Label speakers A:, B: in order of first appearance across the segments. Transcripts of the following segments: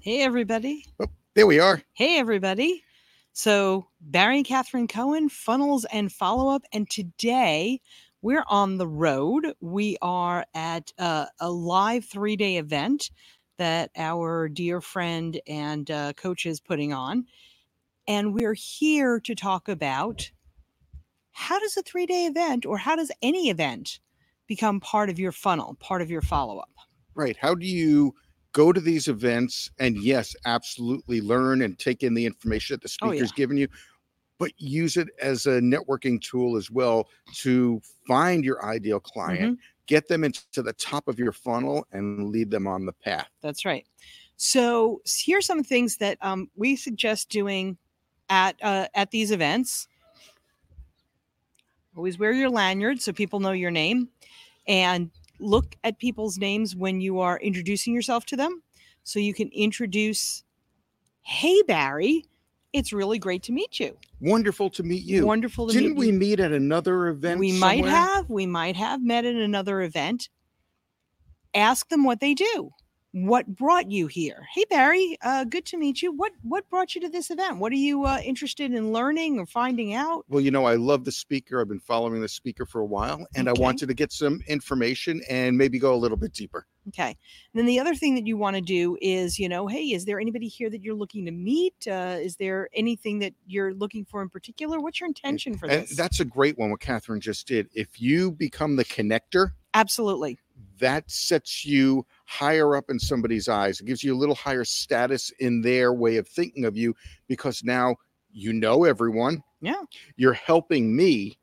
A: Hey, everybody.
B: Oh, There we are.
A: Hey, everybody. So, Barry and Catherine Cohen, funnels and follow up. And today we're on the road. We are at uh, a live three day event that our dear friend and uh, coach is putting on. And we're here to talk about how does a three day event or how does any event become part of your funnel, part of your follow up?
B: Right. How do you go to these events and yes, absolutely learn and take in the information that the
A: Oh,
B: speaker's
A: yeah.
B: given you, but use it as a networking tool as well to find your ideal client,
A: Mm-hmm.
B: get them into the top of your funnel and lead them on the path.
A: That's right. So here's some things that um, we suggest doing at uh, at these events. Always wear your lanyard so people know your name, and look at people's names when you are introducing yourself to them, so you can introduce. Hey Barry, it's really great to meet you.
B: Wonderful to meet you.
A: Wonderful to
B: Didn't
A: meet
B: we
A: you.
B: meet at another event?
A: We might have. We might have met at another event. Ask them what they do. What brought you here? Hey Barry, uh, good to meet you. What what brought you to this event? What are you uh, interested in learning or finding out?
B: Well, you know, I love the speaker. I've been following the speaker for a while, and
A: Okay.
B: I wanted to get some information and maybe go a little bit deeper.
A: Okay. And then the other thing that you want to do is, you know, hey, is there anybody here that you're looking to meet? Uh, is there anything that you're looking for in particular? What's your intention for
B: And
A: this?
B: that's a great one, what Catherine just did. If you become the connector,
A: Absolutely.
B: that sets you higher up in somebody's eyes. It gives you a little higher status in their way of thinking of you because now you know everyone.
A: Yeah.
B: You're helping me,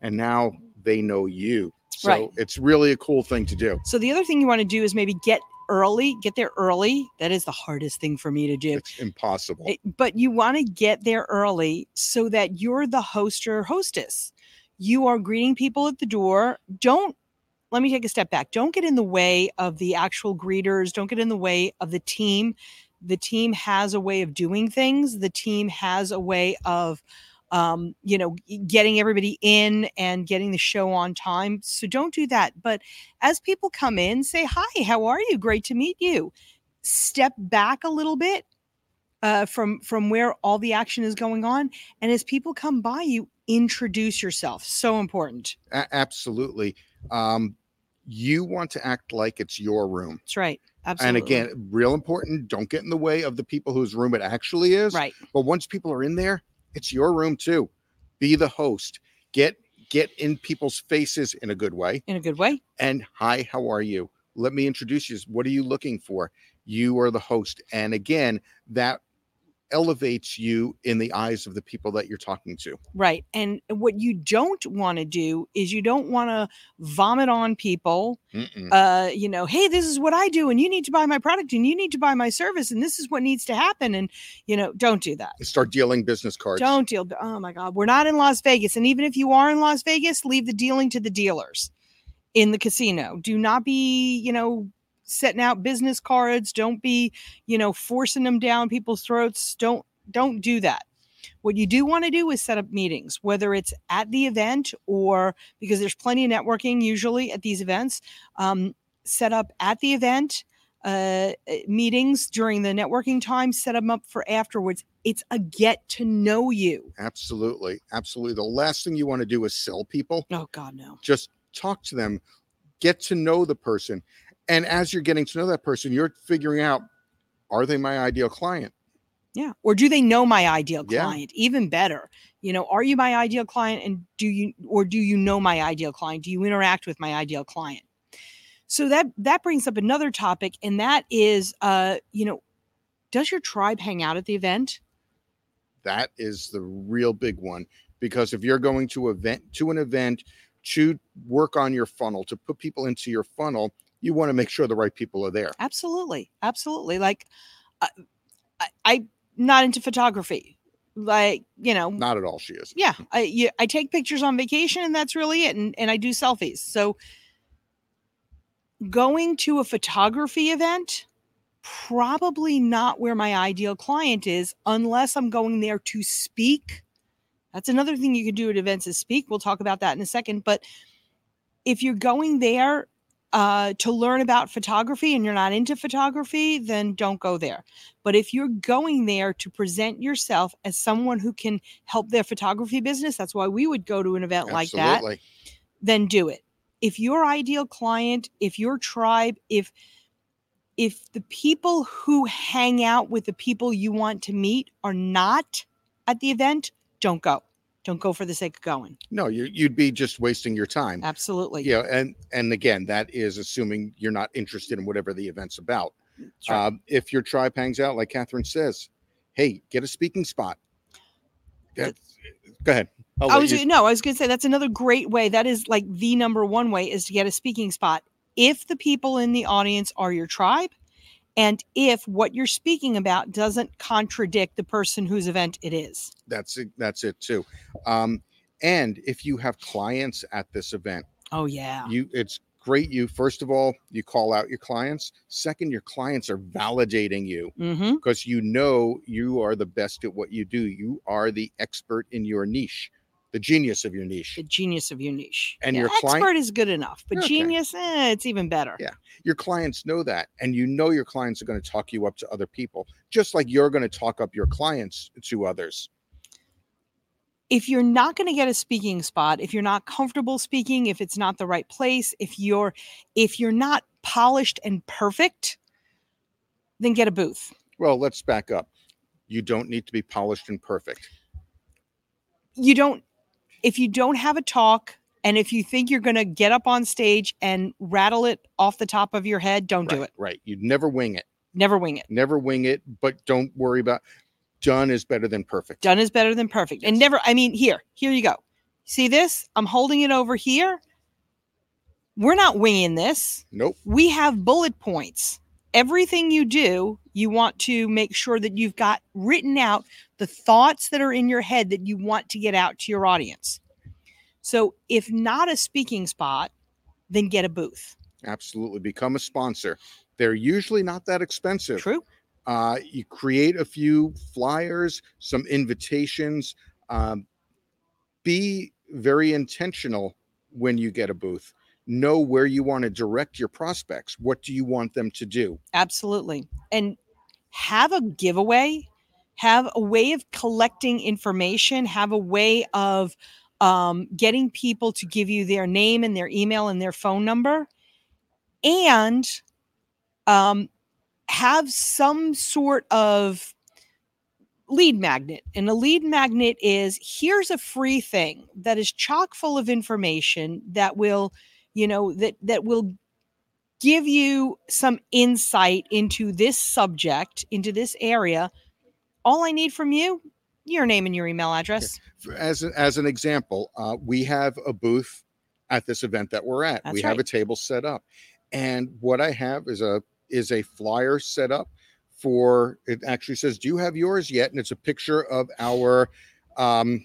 B: and now they know you. So
A: Right.
B: it's really a cool thing to do.
A: So the other thing you want to do is maybe get early, get there early. That is the hardest thing for me to do.
B: It's impossible.
A: it- but you want to get there early so that you're the host or hostess. You are greeting people at the door. Don't let me take a step back. Don't get in the way of the actual greeters. Don't get in the way of the team. The team has a way of doing things. The team has a way of um, you know, getting everybody in and getting the show on time. So don't do that. But as people come in, say, Hi, how are you? Great to meet you. Step back a little bit uh, from from where all the action is going on and as people come by you introduce yourself so important
B: A- absolutely. Um, you want to act like it's your room.
A: that's right absolutely
B: And again, real important, don't get in the way of the people whose room it actually is.
A: right
B: But once people are in there, it's your room too. Be the host. Get get in people's faces in a good way.
A: in a good way
B: And hi, how are you? Let me introduce you. What are you looking for? You are the host. And again, that elevates you in the eyes of the people that you're talking to.
A: right and what you don't want to do is you don't want to vomit on people uh you know hey this is what i do and you need to buy my product and you need to buy my service and this is what needs to happen and you know don't do that
B: Start dealing business cards.
A: Don't deal. Oh my God. We're not in Las Vegas. And even if you are in Las Vegas, leave the dealing to the dealers in the casino. Do not be, you know, setting out business cards. Don't be, you know, forcing them down people's throats. Don't don't do that. What you do want to do is set up meetings, whether it's at the event or because there's plenty of networking usually at these events. Um, set up at the event uh, uh, meetings during the networking time. Set them up for afterwards. It's a get to know you.
B: Absolutely. Absolutely. The last thing you want to do is sell people.
A: Oh God, no.
B: just talk to them, get to know the person. And as you're getting to know that person, you're figuring out are they my ideal client?
A: Yeah. Or do they know my ideal
B: Yeah.
A: client? Even better. You know, are you my ideal client and do you or do you know my ideal client? Do you interact with my ideal client? So that that brings up another topic and that is uh, you know, does your tribe hang out at the event?
B: That is the real big one because if you're going to event to an event to work on your funnel, to put people into your funnel, you want to make sure the right people are there.
A: Absolutely. Absolutely. Like uh, I, I'm not into photography. Like, you know,
B: Not at all she is.
A: yeah i you, i take pictures on vacation and that's really it and, and i do selfies so going to a photography event probably not where my ideal client is unless i'm going there to speak that's another thing you can do at events is speak we'll talk about that in a second but if you're going there uh, to learn about photography and you're not into photography, then don't go there. But if you're going there to present yourself as someone who can help their photography business, that's why we would go to an event like that, then do it. If your ideal client, if your tribe, if if the people who hang out with the people you want to meet are not at the event, don't go. Don't go for the sake of going.
B: No, you, you'd be just wasting your time.
A: Absolutely.
B: Yeah, and and again, that is assuming you're not interested in whatever the event's about.
A: Right.
B: Um, if your tribe hangs out, like Catherine says, hey, get a speaking spot. Go ahead. I'll
A: I was
B: you-
A: no, I was going to say that's another great way. That is like the number one way is to get a speaking spot. If the people in the audience are your tribe, and if what you're speaking about doesn't contradict the person whose event it is.
B: that's it, that's it too. Um, and if you have clients at this event,
A: Oh yeah.
B: you it's great. You first of all, you call out your clients. Second, your clients are validating you
A: Mm-hmm.
B: because you know you are the best at what you do. You are the expert in your niche, the genius of your niche.
A: The genius of your niche.
B: And
A: Yeah,
B: your client-
A: expert is good enough, but
B: Okay.
A: genius, eh, it's even better.
B: Yeah. Your clients know that, and you know your clients are going to talk you up to other people, just like you're going to talk up your clients to others.
A: if you're not going to get a speaking spot if you're not comfortable speaking if it's not the right place if you're if you're not polished and perfect then get a booth
B: Well, let's back up. You don't need to be polished and perfect.
A: you don't if you don't have a talk and if you think you're going to get up on stage and rattle it off the top of your head don't do it
B: Right. You'd never wing it.
A: never wing it
B: Never wing it, but don't worry about done is better than perfect.
A: done is better than perfect and never i mean here here you go see this i'm holding it over here we're not winging this
B: Nope.
A: we have bullet points. Everything you do, you want to make sure that you've got written out the thoughts that are in your head that you want to get out to your audience. So, if not a speaking spot, then get a booth.
B: Absolutely. Become a sponsor. They're usually not that expensive.
A: True.
B: Uh, you create a few flyers, some invitations. Um, be very intentional when you get a booth. Know where you want to direct your prospects. What do you want them to do?
A: Absolutely. And have a giveaway, have a way of collecting information, have a way of um, getting people to give you their name and their email and their phone number, and um, have some sort of lead magnet. And a lead magnet is here's a free thing that is chock full of information that will, you know, that that will give you some insight into this subject, into this area. All I need from you, your name and your email address.
B: As, as an example, uh, we have a booth at this event that we're at.
A: That's
B: we have a table set up, and what I have is a is a flyer set up for. It actually says, "Do you have yours yet?" And it's a picture of our um,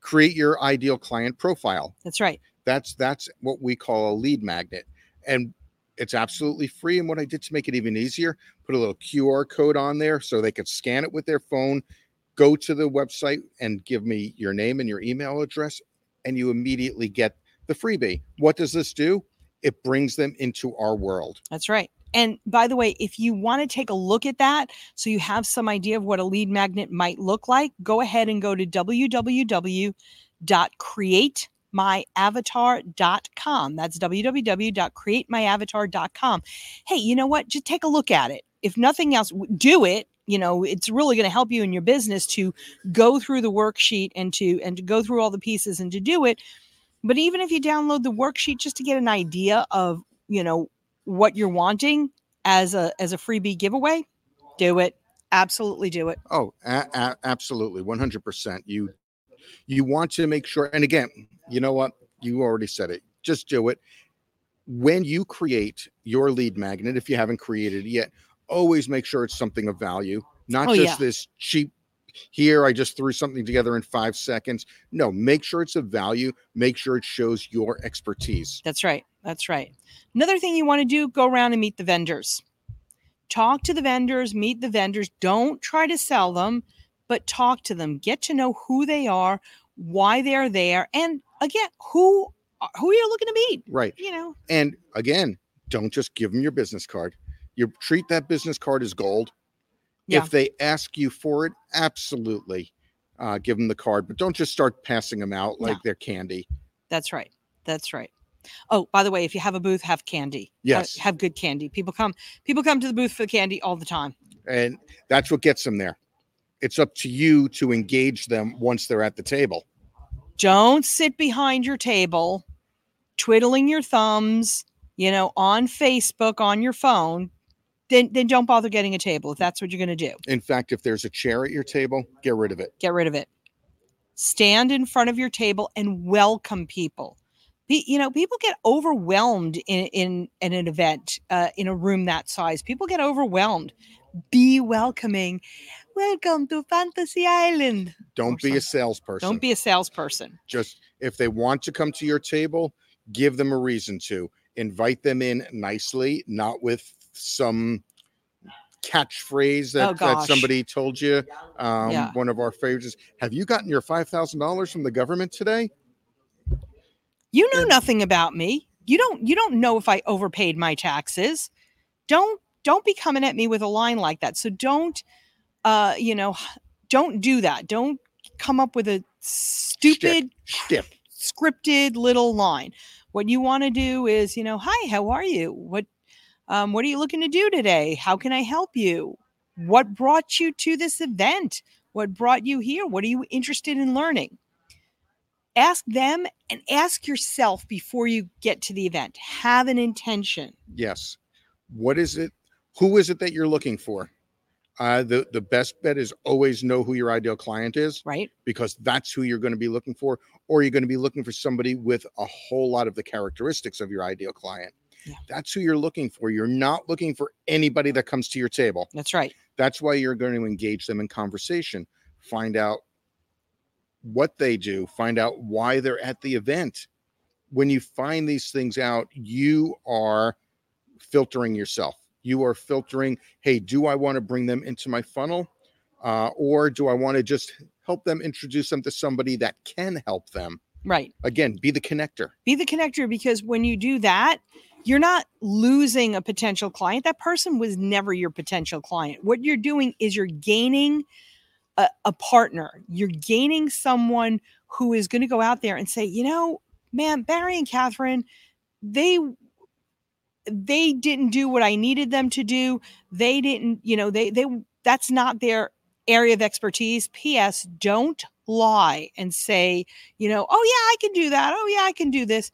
B: create your ideal client profile.
A: That's right.
B: That's that's what we call a lead magnet, and it's absolutely free. And what I did to make it even easier, put a little QR code on there so they could scan it with their phone, go to the website, and give me your name and your email address, and you immediately get the freebie. What does this do? It brings them into our world.
A: That's right. And by the way, if you want to take a look at that so you have some idea of what a lead magnet might look like, go ahead and go to www.createmyavatar.com. That's www.createmyavatar.com. Hey, you know what? Just take a look at it. If nothing else, do it. You know, it's really going to help you in your business to go through the worksheet and to and to go through all the pieces and to do it. But even if you download the worksheet just to get an idea of, you know, what you're wanting as a as a freebie giveaway, do it. Absolutely do it.
B: Oh, a- a- absolutely, one hundred percent. You you want to make sure. And again, you know what? You already said it. Just do it. When you create your lead magnet, if you haven't created it yet, always make sure it's something of value, not
A: Oh,
B: just
A: yeah.
B: this cheap. Here, I just threw something together in five seconds. No, make sure it's of value. Make sure it shows your expertise.
A: That's right. That's right. Another thing you want to do, go around and meet the vendors. Talk to the vendors, meet the vendors. Don't try to sell them, but talk to them. Get to know who they are, why they're there, and again, who who are you're looking to meet.
B: Right.
A: You know,
B: And again, don't just give them your business card. You treat that business card as gold.
A: Yeah.
B: If they ask you for it, absolutely uh, give them the card, but don't just start passing them out like
A: No.
B: they're candy.
A: That's right. That's right. Oh, by the way, if you have a booth, have candy. Ha-
B: Yes.
A: have good candy. People come. People come to the booth for the candy all the time.
B: And that's what gets them there. It's up to you to engage them once they're at the table.
A: Don't sit behind your table, twiddling your thumbs. You know, on Facebook, on your phone. Then, then don't bother getting a table if that's what you're going to do.
B: In fact, if there's a chair at your table, get rid of it.
A: get rid of it. Stand in front of your table and welcome people. Pe- You know, people get overwhelmed in in, in an event uh, in a room that size. People get overwhelmed. Be welcoming. Welcome to Fantasy Island.
B: Don't be a salesperson.
A: Don't be a salesperson.
B: just if they want to come to your table, give them a reason to. Invite them in nicely, not with some catchphrase that,
A: Oh,
B: that somebody told you. Um,
A: Yeah.
B: One of our favorites is Have you gotten your $5,000 from the government today?
A: You know
B: And-
A: nothing about me. You don't you don't know if I overpaid my taxes. Don't don't be coming at me with a line like that. So don't uh you know don't do that. Don't come up with a stupid
B: Stiff.
A: scripted little line. What you want to do is, you know, hi, how are you? What um, what are you looking to do today? How can I help you? What brought you to this event? What brought you here? What are you interested in learning? Ask them and ask yourself before you get to the event. Have an intention.
B: Yes. What is it? Who is it that you're looking for? Uh, the, the best bet is always know who your ideal client is.
A: right?
B: because that's who you're going to be looking for, or you're going to be looking for somebody with a whole lot of the characteristics of your ideal client.
A: Yeah.
B: That's who you're looking for. You're not looking for anybody that comes to your table.
A: That's right.
B: That's why you're going to engage them in conversation, find out what they do, find out why they're at the event. When you find these things out, you are filtering yourself. You are filtering, hey, do I want to bring them into my funnel? Uh, or do I want to just help them introduce them to somebody that can help them?
A: Right.
B: Again, be the connector.
A: Be the connector because when you do that, you're not losing a potential client. That person was never your potential client. What you're doing is you're gaining a, a partner. You're gaining someone who is going to go out there and say, you know, man, Barry and Catherine, they they didn't do what I needed them to do. They didn't, you know, they they that's not their area of expertise. P.S. Don't lie and say, you know, oh yeah, I can do that. Oh yeah, I can do this.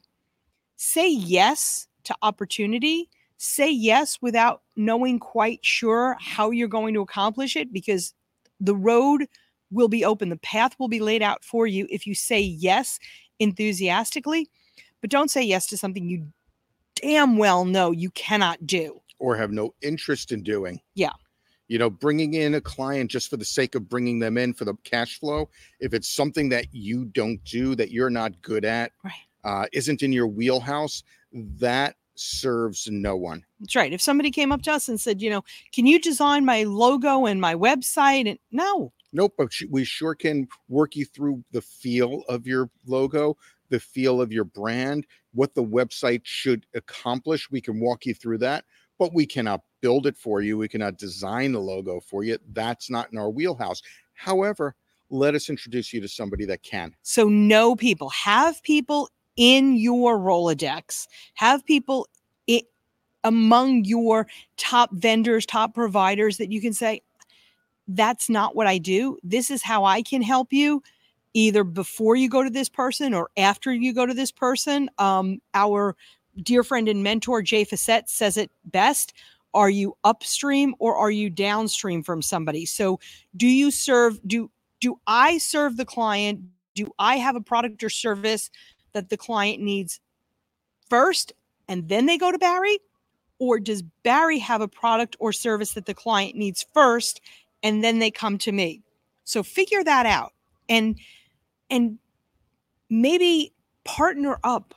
A: Say yes to opportunity. Say yes without knowing quite sure how you're going to accomplish it because the road will be open. The path will be laid out for you if you say yes enthusiastically, but don't say yes to something you damn well know you cannot do.
B: or have no interest in doing.
A: Yeah.
B: You know, bringing in a client just for the sake of bringing them in for the cash flow, if it's something that you don't do, that you're not good at,
A: Right.
B: uh, isn't in your wheelhouse, that serves no one.
A: That's right. If somebody came up to us and said, you know, can you design my logo and my website? And no,
B: Nope, but we sure can work you through the feel of your logo, the feel of your brand, what the website should accomplish. We can walk you through that, but we cannot build it for you. We cannot uh, design the logo for you. That's not in our wheelhouse. However, let us introduce you to somebody that can.
A: So know people, have people in your Rolodex, have people among your top vendors, top providers that you can say, that's not what I do. This is how I can help you either before you go to this person or after you go to this person. Um, our dear friend and mentor, Jay Fiset, says it best. Are you upstream or are you downstream from somebody? So do you serve, do do I serve the client? Do I have a product or service that the client needs first and then they go to Barry? Or does Barry have a product or service that the client needs first and then they come to me? So figure that out and and maybe partner up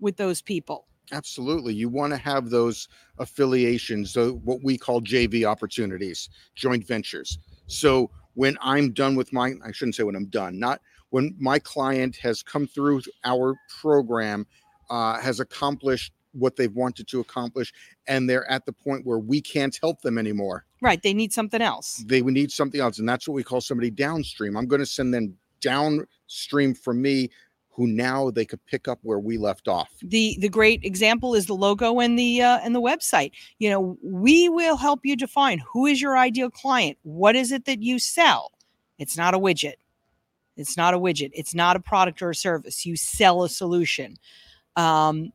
A: with those people.
B: Absolutely. You want to have those affiliations, so what we call JV opportunities, joint ventures. So when I'm done with my, I shouldn't say when I'm done, not when my client has come through our program, uh, has accomplished what they've wanted to accomplish and they're at the point where we can't help them anymore
A: Right. They need something else.
B: they would need something else and that's what we call somebody downstream i'm going to send them downstream from me who now they could pick up where we left off.
A: The the great example is the logo and the uh, and the website. You know we will help you define who is your ideal client what is it that you sell. It's not a widget. It's not a widget. It's not a product or a service. You sell a solution. Um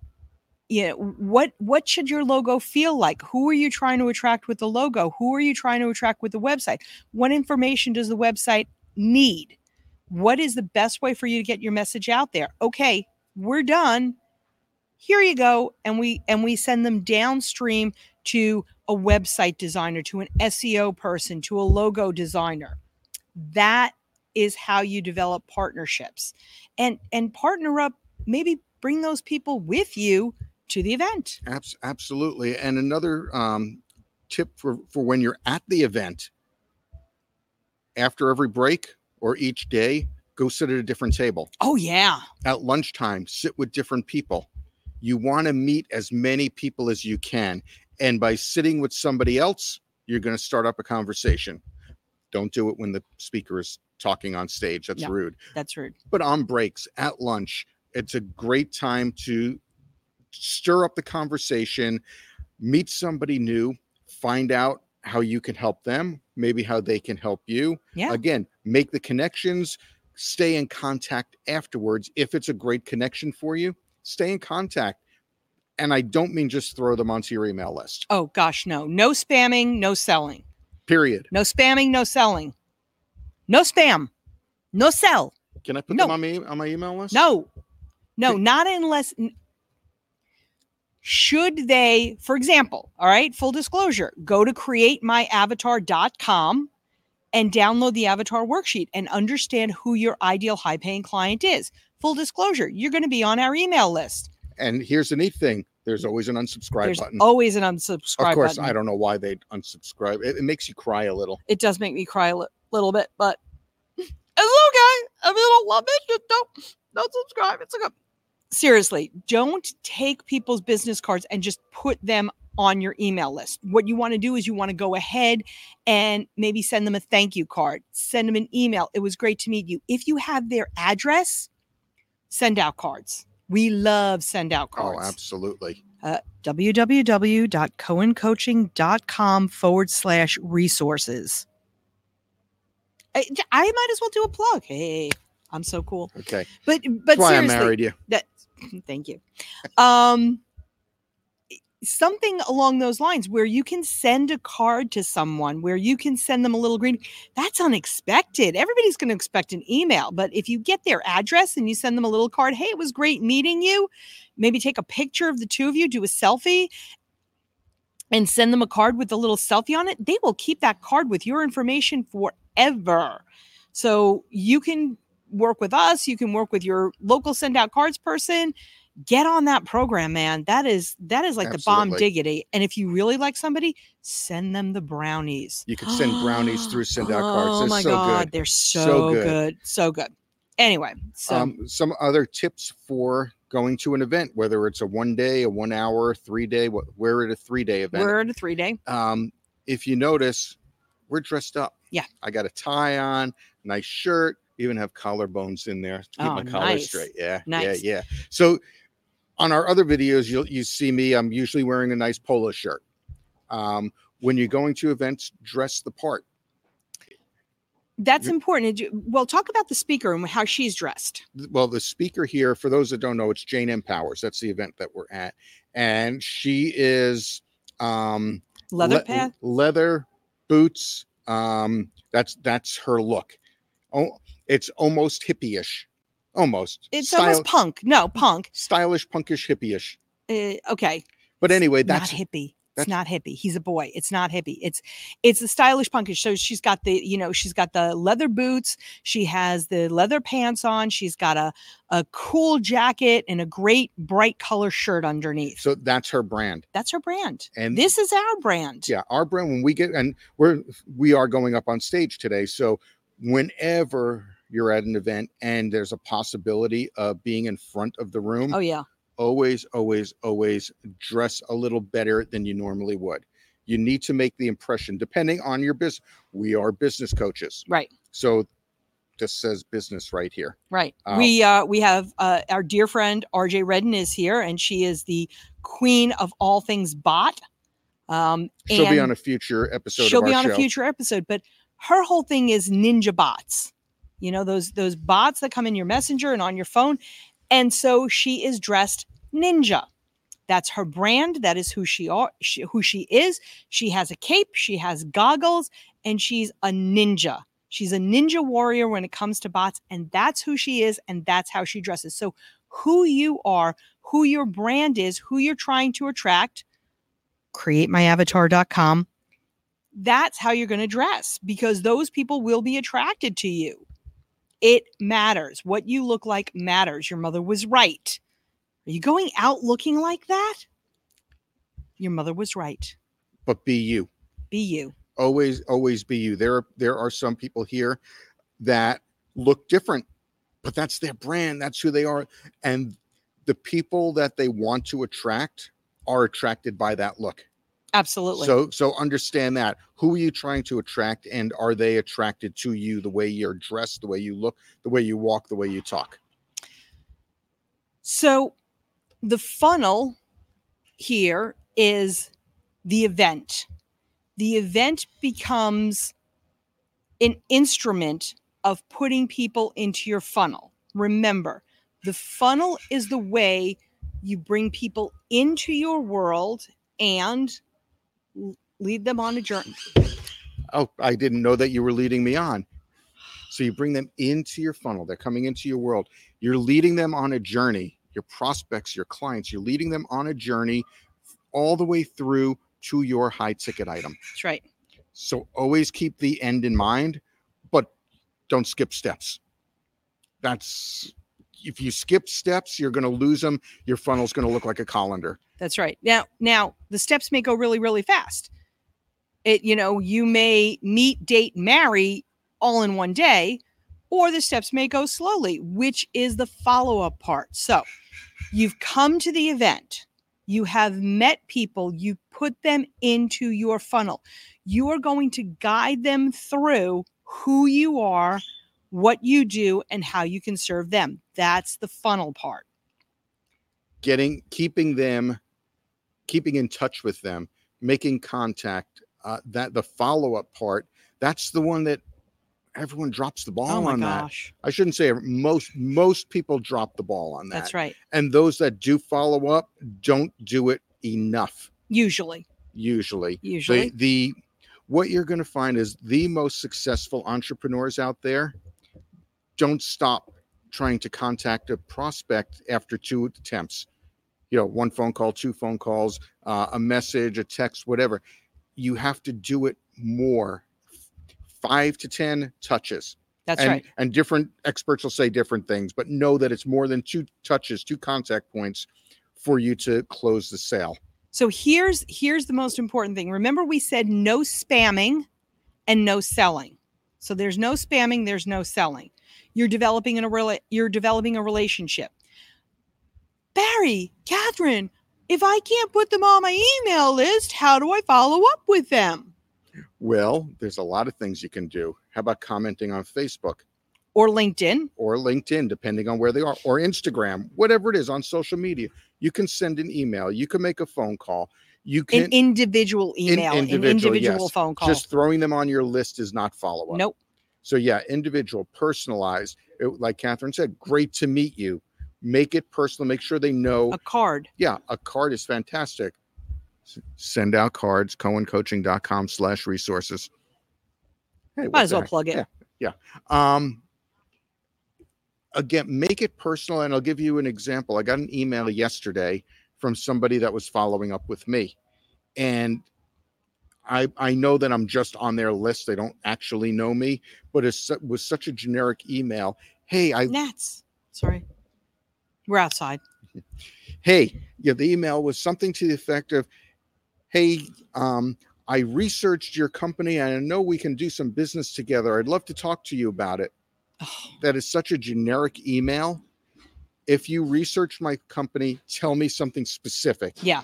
A: you know what what should your logo feel like? Who are you trying to attract with the logo? Who are you trying to attract with the website? What information does the website need what is the best way for you to get your message out there? Okay we're done. Here you go. And we and we send them downstream to a website designer to an seo person to a logo designer. That is how you develop partnerships. And and partner up maybe bring those people with you to the event.
B: Abs- absolutely. And another um, tip for for when you're at the event after every break or each day go sit at a different table.
A: Oh yeah.
B: At lunchtime sit with different people. You want to meet as many people as you can. And by sitting with somebody else you're going to start up a conversation. Don't do it when the speaker is talking on stage. That's
A: Yeah.
B: rude.
A: that's rude.
B: But on breaks at lunch it's a great time to stir up the conversation meet somebody new find out how you can help them maybe how they can help you.
A: Yeah.
B: Again make the connections stay in contact afterwards. If it's a great connection for you stay in contact. And i don't mean just throw them onto your email list.
A: Oh gosh no. No spamming no selling.
B: Period.
A: No spamming no selling. No spam. No sell.
B: Can i put
A: No.
B: them on my, on my email list?
A: No, no, not unless. Should they, for example, all right, full disclosure, go to createmyavatar.com and download the avatar worksheet and understand who your ideal high paying client is. Full disclosure, you're going to be on our email list.
B: and here's the neat thing there's always an unsubscribe
A: There's
B: button
A: always an unsubscribe
B: of course
A: button.
B: i don't know why they unsubscribe it, it makes you cry a little
A: It does make me cry a li- little bit, but it's okay. If you don't love it, just don't, don't subscribe. It's okay. Seriously, don't take people's business cards and just put them on your email list. What you want to do is you want to go ahead and maybe send them a thank you card, send them an email. It was great to meet you. If you have their address, send out cards. We love send out cards.
B: oh
A: cards
B: absolutely uh,
A: www.cohencoaching.com forward slash resources. I, I might as well do a plug. Hey, I'm so cool.
B: okay
A: But but
B: that's why i married you
A: that thank you. Um something along those lines where you can send a card to someone where you can send them a little green that's unexpected everybody's going to expect an email but if you get their address and you send them a little card hey it was great meeting you maybe take a picture of the two of you do a selfie and send them a card with a little selfie on it they will keep that card with your information forever so you can work with us you can work with your local send out cards person get on that program man that is that is like the bomb
B: Absolutely.
A: diggity and if you really like somebody send them the brownies
B: You could send brownies through send out cards.
A: oh
B: They're
A: my
B: so
A: god
B: good.
A: they're so,
B: So
A: good.
B: good.
A: so good anyway so
B: um, some other tips for going to an event, whether it's a one day, a one hour, three day, we're at a three day event.
A: we're at a three day
B: um, if you notice, we're dressed up.
A: Yeah.
B: I got a tie on, nice shirt, even have collarbones in there to keep
A: Oh,
B: my collar
A: nice.
B: straight. Yeah.
A: Nice.
B: Yeah. Yeah. So on our other videos, you'll you see me, I'm usually wearing a nice polo shirt. Um, when you're going to events, dress the part.
A: that's
B: You're-
A: important well talk about the speaker and how she's dressed
B: well the speaker here for those that don't know it's jane M. Powers. that's the event that we're at and she is um
A: leather
B: le-
A: pad
B: leather boots um that's that's her look oh it's almost hippie-ish almost
A: it's
B: Style-
A: almost punk no punk
B: stylish punkish hippie-ish
A: uh, okay
B: but anyway
A: not
B: that's not
A: hippie. It's
B: that's-
A: not hippie. He's a boy. It's not hippie. It's it's a stylish punkish. So she's got the you know she's got the leather boots. She has the leather pants on. She's got a a cool jacket and a great bright color shirt underneath.
B: so that's her brand
A: That's her brand.
B: and
A: This is our brand.
B: yeah our brand when we get and we're we are going up on stage today so whenever you're at an event and there's a possibility of being in front of the room
A: Oh yeah.
B: always, always, always dress a little better than you normally would. You need to make the impression, depending on your business. We are business coaches.
A: Right.
B: So this says business right here.
A: Right.
B: Uh,
A: we uh we have uh our dear friend RJ Redden is here and she is the queen of all things bot. Um
B: She'll be on a future episode
A: she'll be on
B: show.
A: a future episode, but her whole thing is ninja bots. You know, those those bots that come in your messenger and on your phone. And so she is dressed ninja. That's her brand. That is who she are, she, who she is. She has a cape, she has goggles, and she's a ninja. She's a ninja warrior when it comes to bots, and that's who she is, and that's how she dresses. So, who you are, who your brand is, who you're trying to attract, createmyavatar.com. That's how you're going to dress because those people will be attracted to you. It matters. What you look like matters. Your mother was right. Are you going out looking like that? Your mother was right.
B: but be you.
A: Be you.
B: Always, always be you. There, are there are some people here that look different, but that's their brand. That's who they are, and the people that they want to attract are attracted by that look.
A: Absolutely.
B: So, so understand that. Who are you trying to attract, and are they attracted to you? The way you're dressed, the way you look, the way you walk, the way you talk.
A: So the funnel here is the event. The event becomes an instrument of putting people into your funnel. Remember, the funnel is the way you bring people into your world and lead them on a journey.
B: Oh, I didn't know that you were leading me on. So you bring them into your funnel. They're coming into your world. You're leading them on a journey. Your prospects, your clients, you're leading them on a journey all the way through to your high ticket item.
A: That's right.
B: So always keep the end in mind, but don't skip steps. That's if you skip steps, you're going to lose them. Your funnel's going to look like a colander.
A: That's right. Now, now the steps may go really, really fast. It, you know, you may meet, date, marry all in one day, or the steps may go slowly, which is the follow-up part. So you've come to the event, you have met people, you put them into your funnel. You are going to guide them through who you are, what you do, and how you can serve them. That's the funnel part.
B: Getting, keeping them, keeping in touch with them, making contact. Uh, that the follow up part. That's the one that everyone drops the ball
A: oh my
B: on that.
A: gosh.
B: I shouldn't say most most people drop the ball on that.
A: That's right.
B: And those that do follow up don't do it enough
A: Usually.
B: usually.
A: Usually.
B: The the what you're going to find is the most successful entrepreneurs out there don't stop trying to contact a prospect after two attempts. You know, one phone call, two phone calls, uh, a message, a text, whatever. You have to do it more. Five to ten touches.
A: That's
B: and,
A: right.
B: and different experts will say different things, but know that it's more than two touches, two contact points for you to close the sale.
A: So here's here's the most important thing. Remember we said no spamming and no selling. So there's no spamming, there's no selling. You're developing in a rela- you're developing a relationship. Barry, Catherine, if I can't put them on my email list, how do I follow up with them?
B: Well, there's a lot of things you can do. How about commenting on Facebook
A: Or LinkedIn.
B: or LinkedIn, depending on where they are, or Instagram, whatever it is on social media? You can send an email, you can make a phone call, you can An
A: individual
B: in-
A: email, an
B: individual,
A: individual
B: yes.
A: phone call.
B: just throwing them on your list is not follow up.
A: nope.
B: So yeah, individual, personalized. It- like Catherine said, great to meet you. Make it personal. Make sure they know.
A: A card.
B: yeah, a card is fantastic. S- Send out cards, cohencoaching.com slash resources. Hey,
A: Might as well
B: heck?
A: plug it.
B: Yeah. Um, again, make it personal. And I'll give you an example. I got an email yesterday from somebody that was following up with me. And I, I know that I'm just on their list. They don't actually know me, but it was such a generic email. Hey, I
A: Gnats. Sorry. We're outside.
B: hey, yeah, the email was something to the effect of, hey, um, I researched your company and I know we can do some business together. I'd love to talk to you about it.
A: Oh,
B: That is such a generic email if you research my company, tell me something specific.
A: Yeah.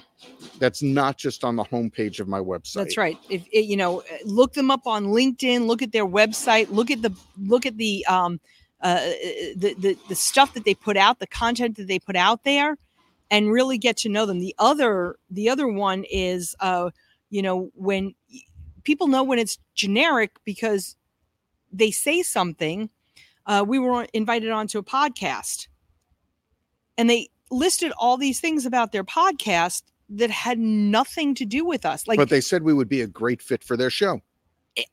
B: That's not just on the homepage of my website.
A: That's right. If it, you know, look them up on LinkedIn. Look at their website. Look at the look at the um, uh, the, the the stuff that they put out, the content that they put out there, and really get to know them. The other the other one is, uh, you know, when people know when it's generic because they say something. Uh, we were invited onto a podcast and they listed all these things about their podcast that had nothing to do with us. Like,
B: but they said we would be a great fit for their show.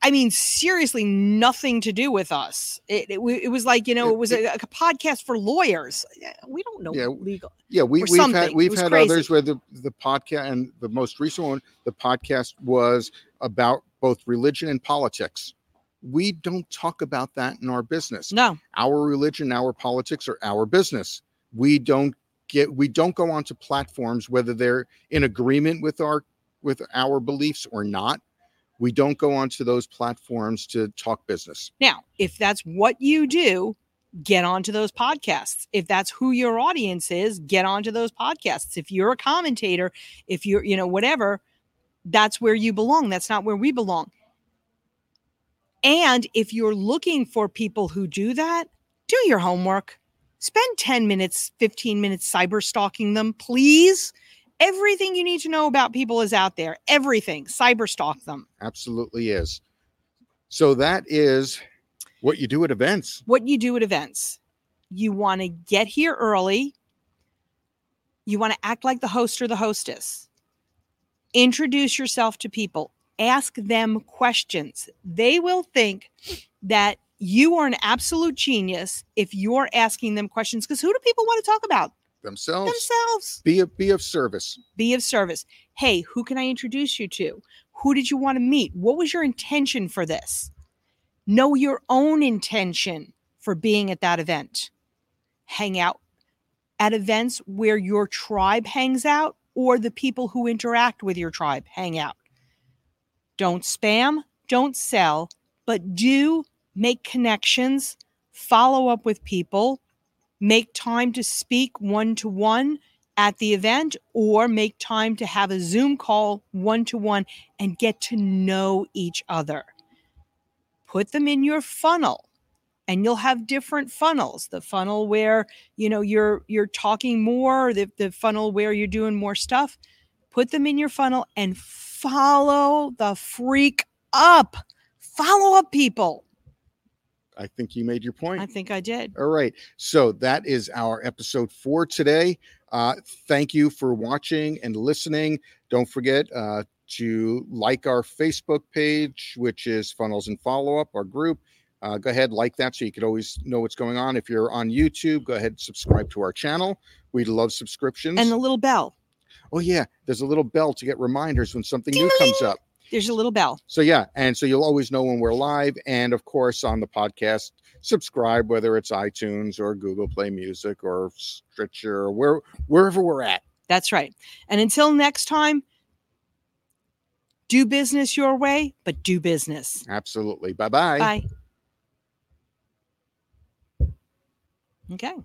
A: I mean, seriously, nothing to do with us. It, it, it was like you know, it was a, a, podcast for lawyers. We don't know
B: yeah,
A: legal.
B: Yeah, we, we've had we've had crazy. others where the the podcast and the most recent one, the podcast was about both religion and politics. We don't talk about that in our business.
A: No,
B: our religion, our politics are our business we don't get we don't go onto platforms whether they're in agreement with our with our beliefs or not we don't go onto those platforms to talk business.
A: Now if that's what you do get onto those podcasts. If that's who your audience is get onto those podcasts. If you're a commentator if you're you know whatever that's where you belong. That's not where we belong. And if you're looking for people who do that do your homework. Spend 10 minutes, 15 minutes cyber stalking them, please. Everything you need to know about people is out there. Everything. Cyber stalk them.
B: Absolutely is. So that is what you do at events.
A: What you do at events. You want to get here early. You want to act like the host or the hostess. Introduce yourself to people. Ask them questions. They will think that you are an absolute genius if you're asking them questions because who do people want to talk about
B: themselves.
A: Themselves.
B: Be of be of service.
A: Be of service. Hey who can i introduce you to? Who did you want to meet? What was your intention for this? Know your own intention for being at that event. Hang out at events where your tribe hangs out or the people who interact with your tribe hang out. Don't spam don't sell but do make connections, follow up with people, make time to speak one to one at the event, or make time to have a Zoom call one to one and get to know each other. Put them in your funnel and you'll have different funnels. The funnel where you know you're you're talking more the, the funnel where you're doing more stuff. Put them in your funnel and follow the freak up. Follow up people
B: I think you made your point.
A: I think I did.
B: All right. So that is our episode for today. Uh, thank you for watching and listening. Don't forget uh, to like our Facebook page, which is Funnels and Follow Up, our group. Uh, go ahead, like that so you could always know what's going on. If you're on YouTube, go ahead, and subscribe to our channel. We love subscriptions.
A: And the little bell.
B: Oh, yeah. There's a little bell to get reminders when something Ding-a-ling. new comes up.
A: There's a little bell.
B: So yeah, and so you'll always know when we're live, and of course on the podcast, subscribe whether it's iTunes or Google Play Music or Stitcher or where wherever we're at.
A: That's right. And until next time, do business your way, but do business.
B: Absolutely. Bye-bye.
A: Bye. Okay.